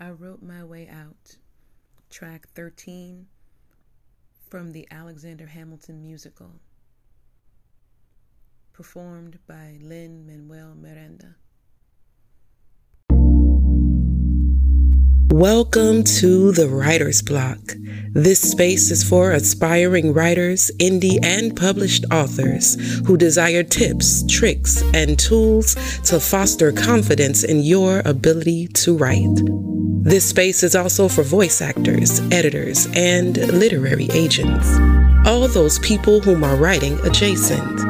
I Wrote My Way Out, track 13 from the Alexander Hamilton musical, performed by Lin-Manuel Miranda. Welcome to the Writer's Block. This space is for aspiring writers, indie, and published authors who desire tips, tricks, and tools to foster confidence in your ability to write. This space is also for voice actors, editors, and literary agents. All those people whom are writing adjacent.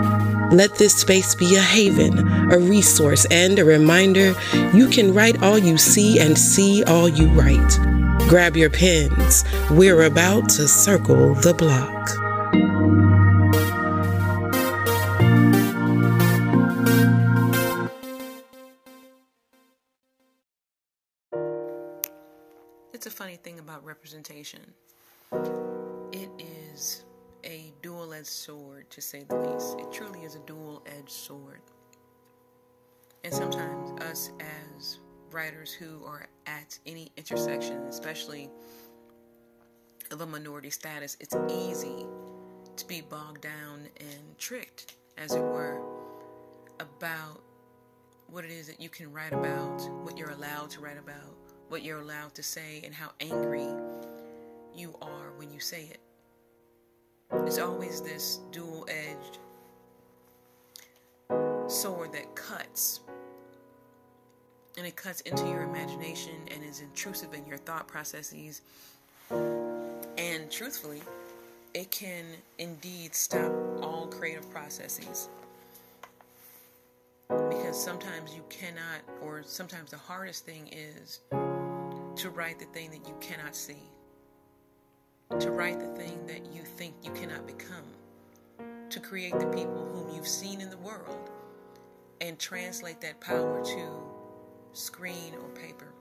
Let this space be a haven, a resource, and a reminder you can write all you see and see all you write. Grab your pens. We're about to circle the block. It's a funny thing about representation. It is a dual edged sword, to say the least. It truly is a dual edged sword. And sometimes, us as writers who are at any intersection, especially of a minority status, it's easy to be bogged down and tricked, as it were, about what it is that you can write about, what you're allowed to write about, what you're allowed to say, and how angry you are when you say it. It's always this dual edged sword that cuts. And it cuts into your imagination and is intrusive in your thought processes. And truthfully, it can indeed stop all creative processes. Because sometimes you cannot, or sometimes the hardest thing is to write the thing that you cannot see to write the thing that you think you cannot become, to create the people whom you've seen in the world, and translate that power to screen or paper.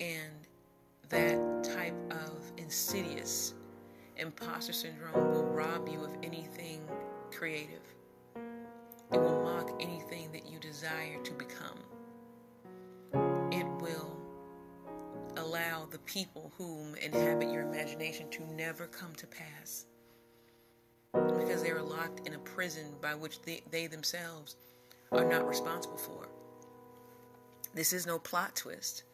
And that type of insidious imposter syndrome will rob you of anything creative. It will anything that you desire to become. It will allow the people whom inhabit your imagination to never come to pass because they are locked in a prison by which they, they themselves are not responsible for. This is no plot twist.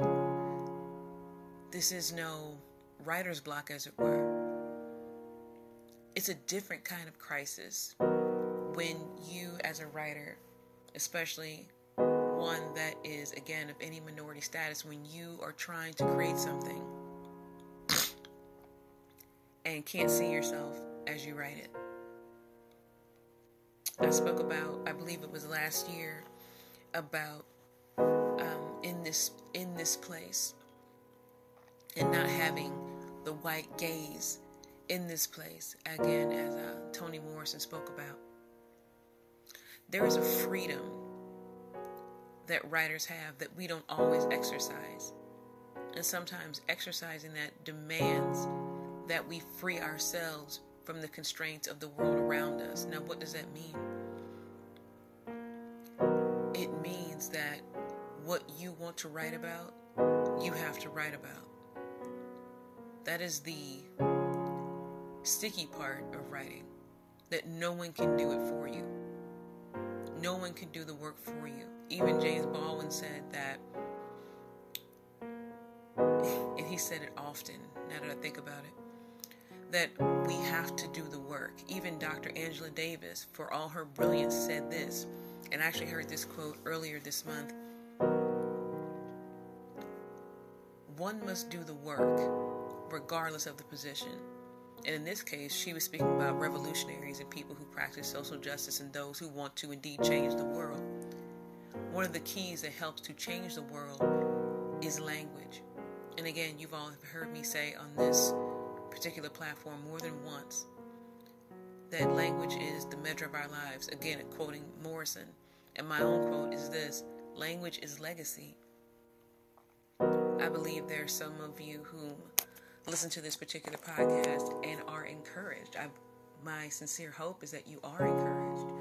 This is no writer's block, as it were. It's a different kind of crisis when you, as a writer, especially one that is, again, of any minority status, when you are trying to create something and can't see yourself as you write it. I spoke about, I believe it was last year, about um, in this in this place and not having the white gaze in this place. Again, as uh, Toni Morrison spoke about, there is a freedom that writers have that we don't always exercise. And sometimes exercising that demands that we free ourselves from the constraints of the world around us. Now, what does that mean? It means that what you want to write about, you have to write about. That is the sticky part of writing, that no one can do it for you. No one can do the work for you. Even James Baldwin said that, and he said it often, now that I think about it, that we have to do the work. Even Dr. Angela Davis, for all her brilliance, said this, and I actually heard this quote earlier this month. One must do the work regardless of the position. And in this case, she was speaking about revolutionaries and people who practice social justice and those who want to indeed change the world. One of the keys that helps to change the world is language. And again, you've all heard me say on this particular platform more than once that language is the measure of our lives. Again, quoting Morrison. And my own quote is this language is legacy. I believe there are some of you who listen to this particular podcast and are encouraged. I, my sincere hope is that you are encouraged,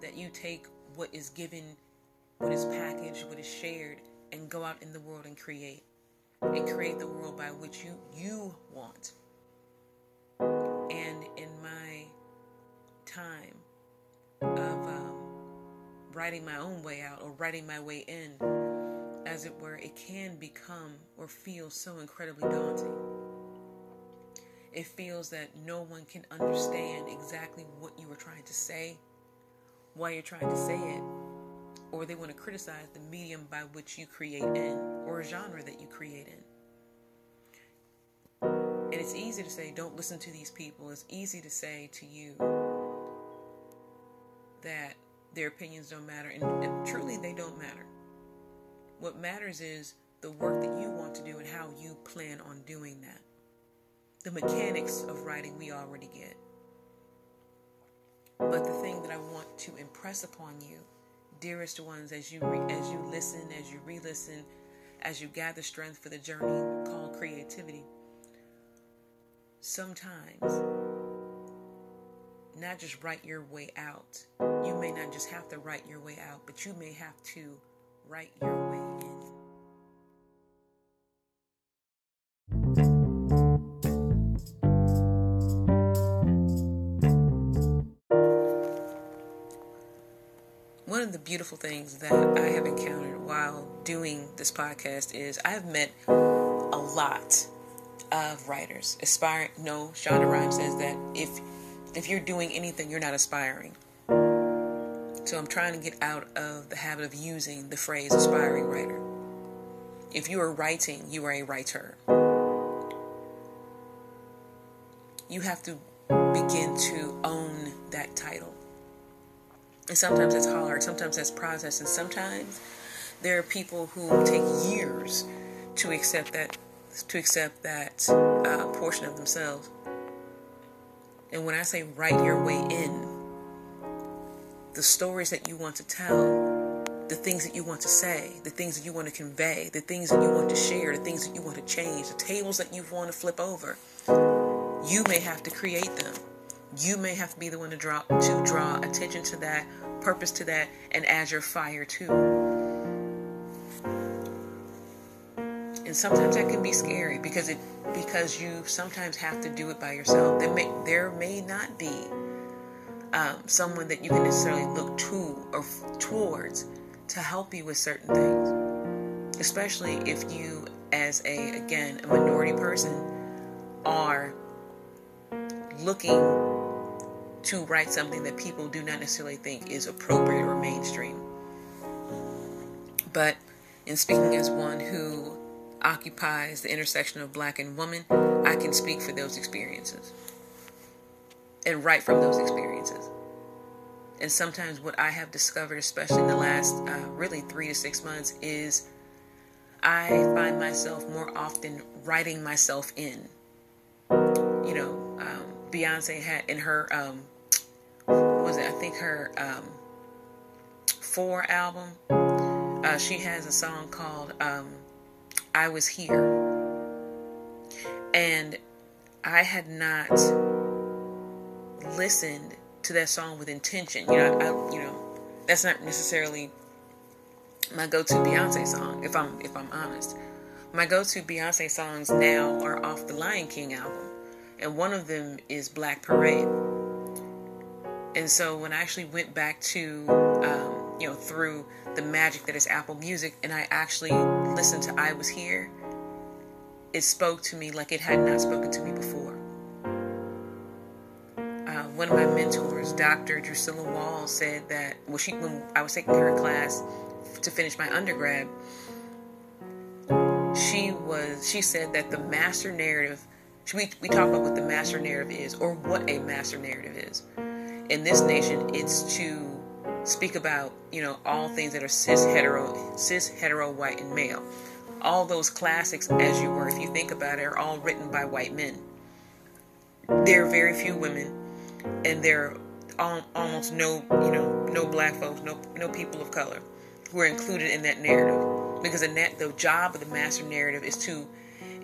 that you take what is given what is packaged, what is shared, and go out in the world and create. And create the world by which you you want. And in my time of um, writing my own way out or writing my way in, as it were, it can become or feel so incredibly daunting. It feels that no one can understand exactly what you were trying to say, why you're trying to say it, or they want to criticize the medium by which you create in or genre that you create in. And it's easy to say, don't listen to these people. It's easy to say to you that their opinions don't matter, and, and truly they don't matter. What matters is the work that you want to do and how you plan on doing that. The mechanics of writing we already get. But the thing that I want to impress upon you, dearest ones, as you re- as you listen, as you re-listen, as you gather strength for the journey called creativity, sometimes not just write your way out. You may not just have to write your way out, but you may have to write your way One of the beautiful things that I have encountered while doing this podcast is I've met a lot of writers. Aspiring, no, Shonda Rhimes says that if if you're doing anything, you're not aspiring. So I'm trying to get out of the habit of using the phrase aspiring writer. If you are writing, you are a writer. You have to begin to own that title. And sometimes it's hard, sometimes that's process, and sometimes there are people who take years to accept that to accept that uh, portion of themselves. And when I say write your way in, the stories that you want to tell, the things that you want to say, the things that you want to convey, the things that you want to share, the things that you want to change, the tables that you want to flip over, you may have to create them. You may have to be the one to draw to draw attention to that, purpose to that, and add your fire too. And sometimes that can be scary because it because you sometimes have to do it by yourself. There may, there may not be um, someone that you can necessarily look to or towards to help you with certain things, especially if you, as a again a minority person, are looking to write something that people do not necessarily think is appropriate or mainstream. But in speaking as one who occupies the intersection of black and woman, I can speak for those experiences and write from those experiences. And sometimes what I have discovered, especially in the last uh, really three to six months, is I find myself more often writing myself in. You know, um, Beyonce had in her, um, was it? I think her um, four album. Uh, she has a song called um, I was here. And I had not listened to that song with intention. You know, I, you know, that's not necessarily my go-to Beyonce song. If I'm if I'm honest, my go-to Beyonce songs now are off the Lion King album, and one of them is Black Parade. And so when I actually went back to, um, you know, through the magic that is Apple Music, and I actually listened to I Was Here, it spoke to me like it had not spoken to me before. Uh, one of my mentors, Dr. Drusilla Wall, said that well, she when I was taking her class to finish my undergrad, she was she said that the master narrative. We we talk about what the master narrative is, or what a master narrative is. In this nation, it's to speak about, you know, all things that are cis hetero, cis hetero, white and male. All those classics, as you were, if you think about it, are all written by white men. There are very few women, and there are almost no, you know, no black folks, no no people of color who are included in that narrative. Because the, job of the master narrative is to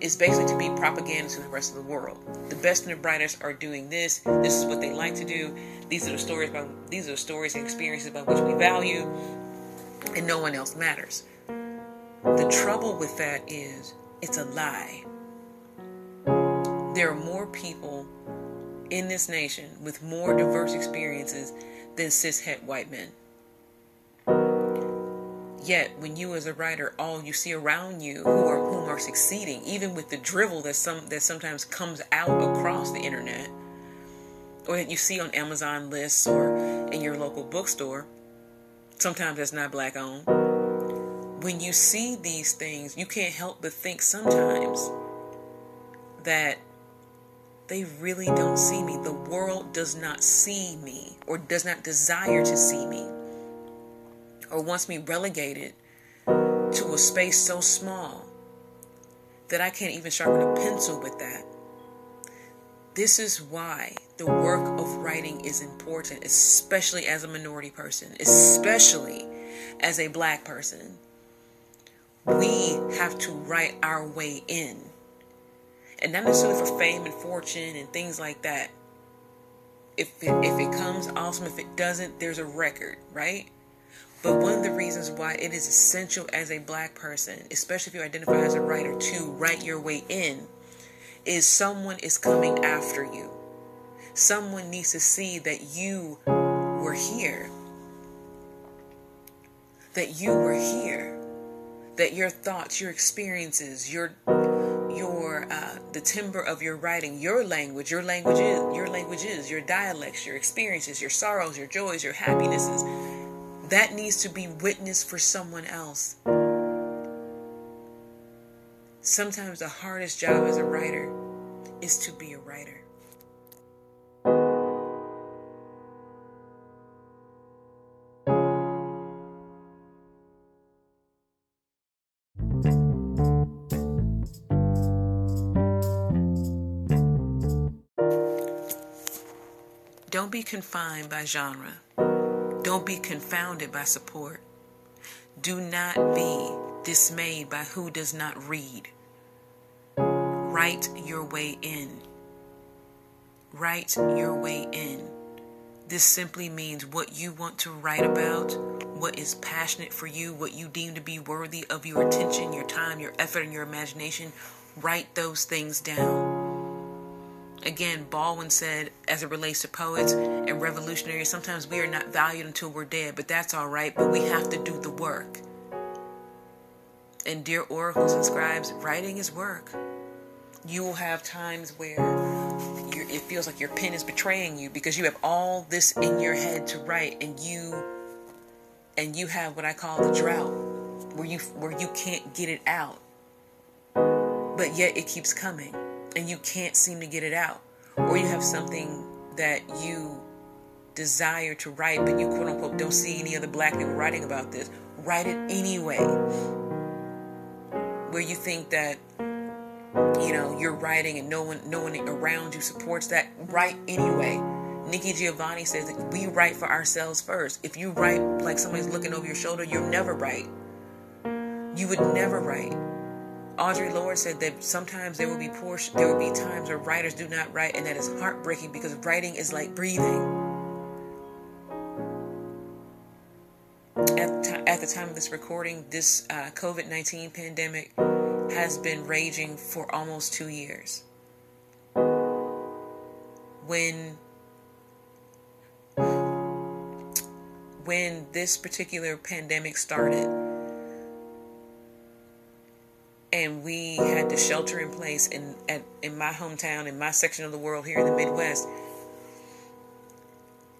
is basically to be propaganda to the rest of the world. The best and the brightest are doing this. This is what they like to do. These are the stories about these are the stories and experiences by which we value. And and no one else matters. The trouble with that is it's a lie. There are more people in this nation with more diverse experiences than cishet white men. Yet, when you as a writer, all you see around you who are whom are succeeding, even with the drivel that some that sometimes comes out across the internet, or that you see on Amazon lists or in your local bookstore, sometimes that's not black owned. When you see these things, you can't help but think sometimes that they really don't see me. The world does not see me or does not desire to see me or wants me relegated to a space so small that I can't even sharpen a pencil with that. This is why the work of writing is important, especially as a minority person, especially as a black person. We have to write our way in and not necessarily for fame and fortune and things like that. If it, if it comes, awesome. If it doesn't, there's a record, right? But one of the reasons why it is essential as a black person, especially if you identify as a writer, to write your way in, is someone is coming after you. Someone needs to see that you were here. That you were here. That your thoughts, your experiences, your your uh, the timbre of your writing, your language, your language is your language is your dialects, your experiences, your sorrows, your joys, your happinesses. That needs to be witnessed for someone else. Sometimes the hardest job as a writer is to be a writer. Don't be confined by genre. Don't be confounded by support. Do not be dismayed by who does not read. Write your way in. Write your way in. This simply means what you want to write about, what is passionate for you, what you deem to be worthy of your attention, your time, your effort, and your imagination. Write those things down. Again, Baldwin said, as it relates to poets and revolutionaries, sometimes we are not valued until we're dead, but that's all right, but we have to do the work. And dear oracles and scribes, writing is work. You will have times where it feels like your pen is betraying you because you have all this in your head to write, and you and you have what I call the drought, where you where you can't get it out, but yet it keeps coming and you can't seem to get it out, or you have something that you desire to write, but you quote unquote don't see any other black people writing about this, write it anyway. Where you think that you know you're writing and no one no one around you supports that, write anyway. Nikki Giovanni says that we write for ourselves first. If you write like somebody's looking over your shoulder, you'll never write. You would never write. Audre Lorde said that sometimes there will be there will be times where writers do not write, and that is heartbreaking because writing is like breathing. Time of this recording, this uh, COVID 19 pandemic has been raging for almost two years. When when this particular pandemic started, and we had to shelter in place in at, in my hometown in my section of the world here in the Midwest.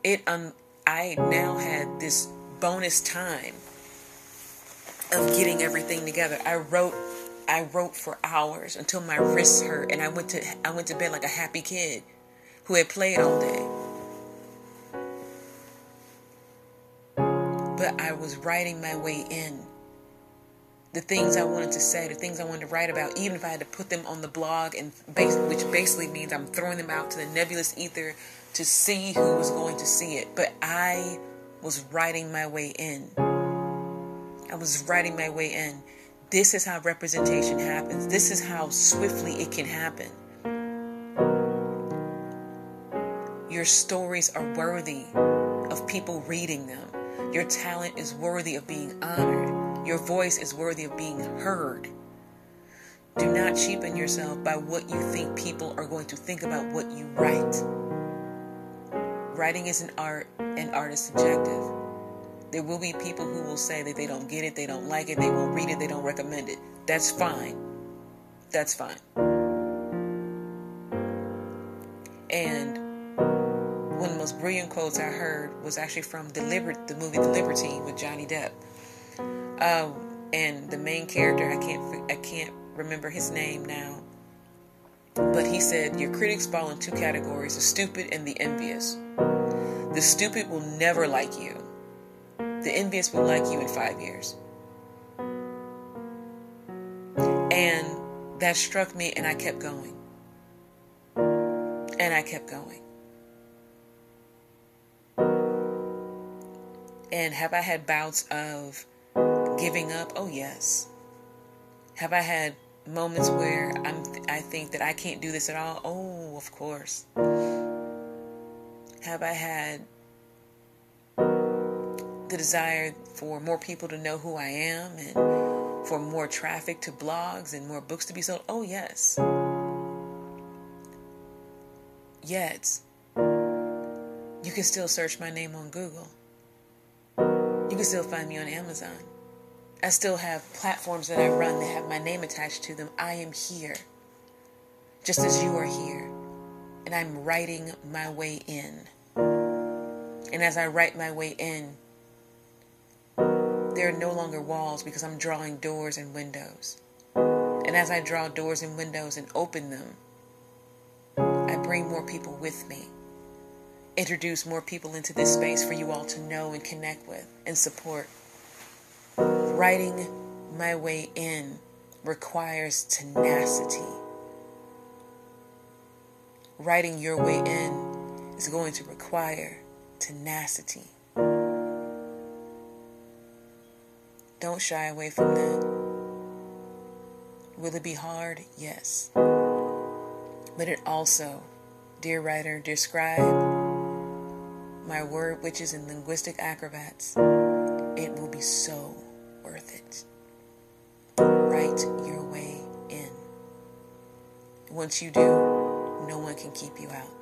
It um I now had this bonus time of getting everything together. I wrote I wrote for hours until my wrists hurt and I went to I went to bed like a happy kid who had played all day. But I was writing my way in the things I wanted to say, the things I wanted to write about, even if I had to put them on the blog, and which basically means I'm throwing them out to the nebulous ether to see who was going to see it. But I was writing my way in. I was writing my way in. This is how representation happens. This is how swiftly it can happen. Your stories are worthy of people reading them Your talent is worthy of being honored. Your voice is worthy of being heard. Do not cheapen yourself by what you think people are going to think about what you write. Writing is an art, and art is subjective. There will be people who will say that they don't get it, they don't like it, they won't read it, they don't recommend it. That's fine. That's fine. And one of the most brilliant quotes I heard was actually from the, Liber- the movie The Libertine with Johnny Depp. Um, and the main character, I can't, I can't remember his name now, but he said, Your critics fall in two categories the stupid and the envious. The stupid will never like you, the envious will like you in five years. And that struck me, and I kept going. And I kept going. And have I had bouts of giving up? Oh, yes. Have I had moments where I'm I think that I can't do this at all? Oh, of course. Have I had the desire for more people to know who I am and for more traffic to blogs and more books to be sold? Oh, yes. Yet, you can still search my name on Google. You can still find me on Amazon. I still have platforms that I run that have my name attached to them. I am here, just as you are here. And I'm writing my way in. And as I write my way in, there are no longer walls because I'm drawing doors and windows. And as I draw doors and windows and open them, I bring more people with me. Introduce more people into this space for you all to know and connect with and support. Writing my way in requires tenacity. Writing your way in is going to require tenacity. Don't shy away from that. Will it be hard? Yes. But it also, dear writer, describe my word witches and linguistic acrobats, it will be so worth it. Write your way in. Once you do, no one can keep you out.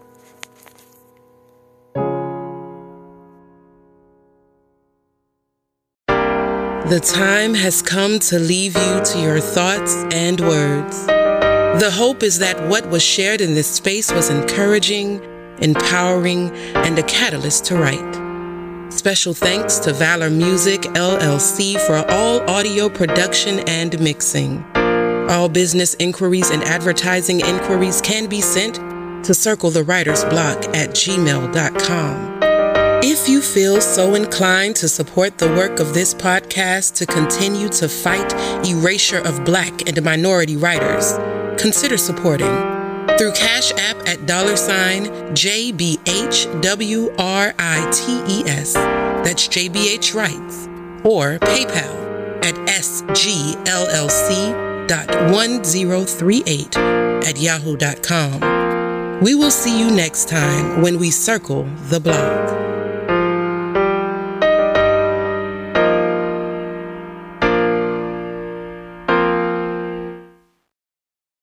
The time has come to leave you to your thoughts and words. The hope is that what was shared in this space was encouraging, empowering, and a catalyst to write. Special thanks to Valor Music LLC for all audio production and mixing. All business inquiries and advertising inquiries can be sent to circle the writer's block at gmail.com. If you feel so inclined to support the work of this podcast to continue to fight erasure of black and minority writers, consider supporting through Cash App at dollar sign JBHWRITES, that's JBH Writes, or PayPal at SGLLC.1038 at yahoo.com. We will see you next time when we circle the block.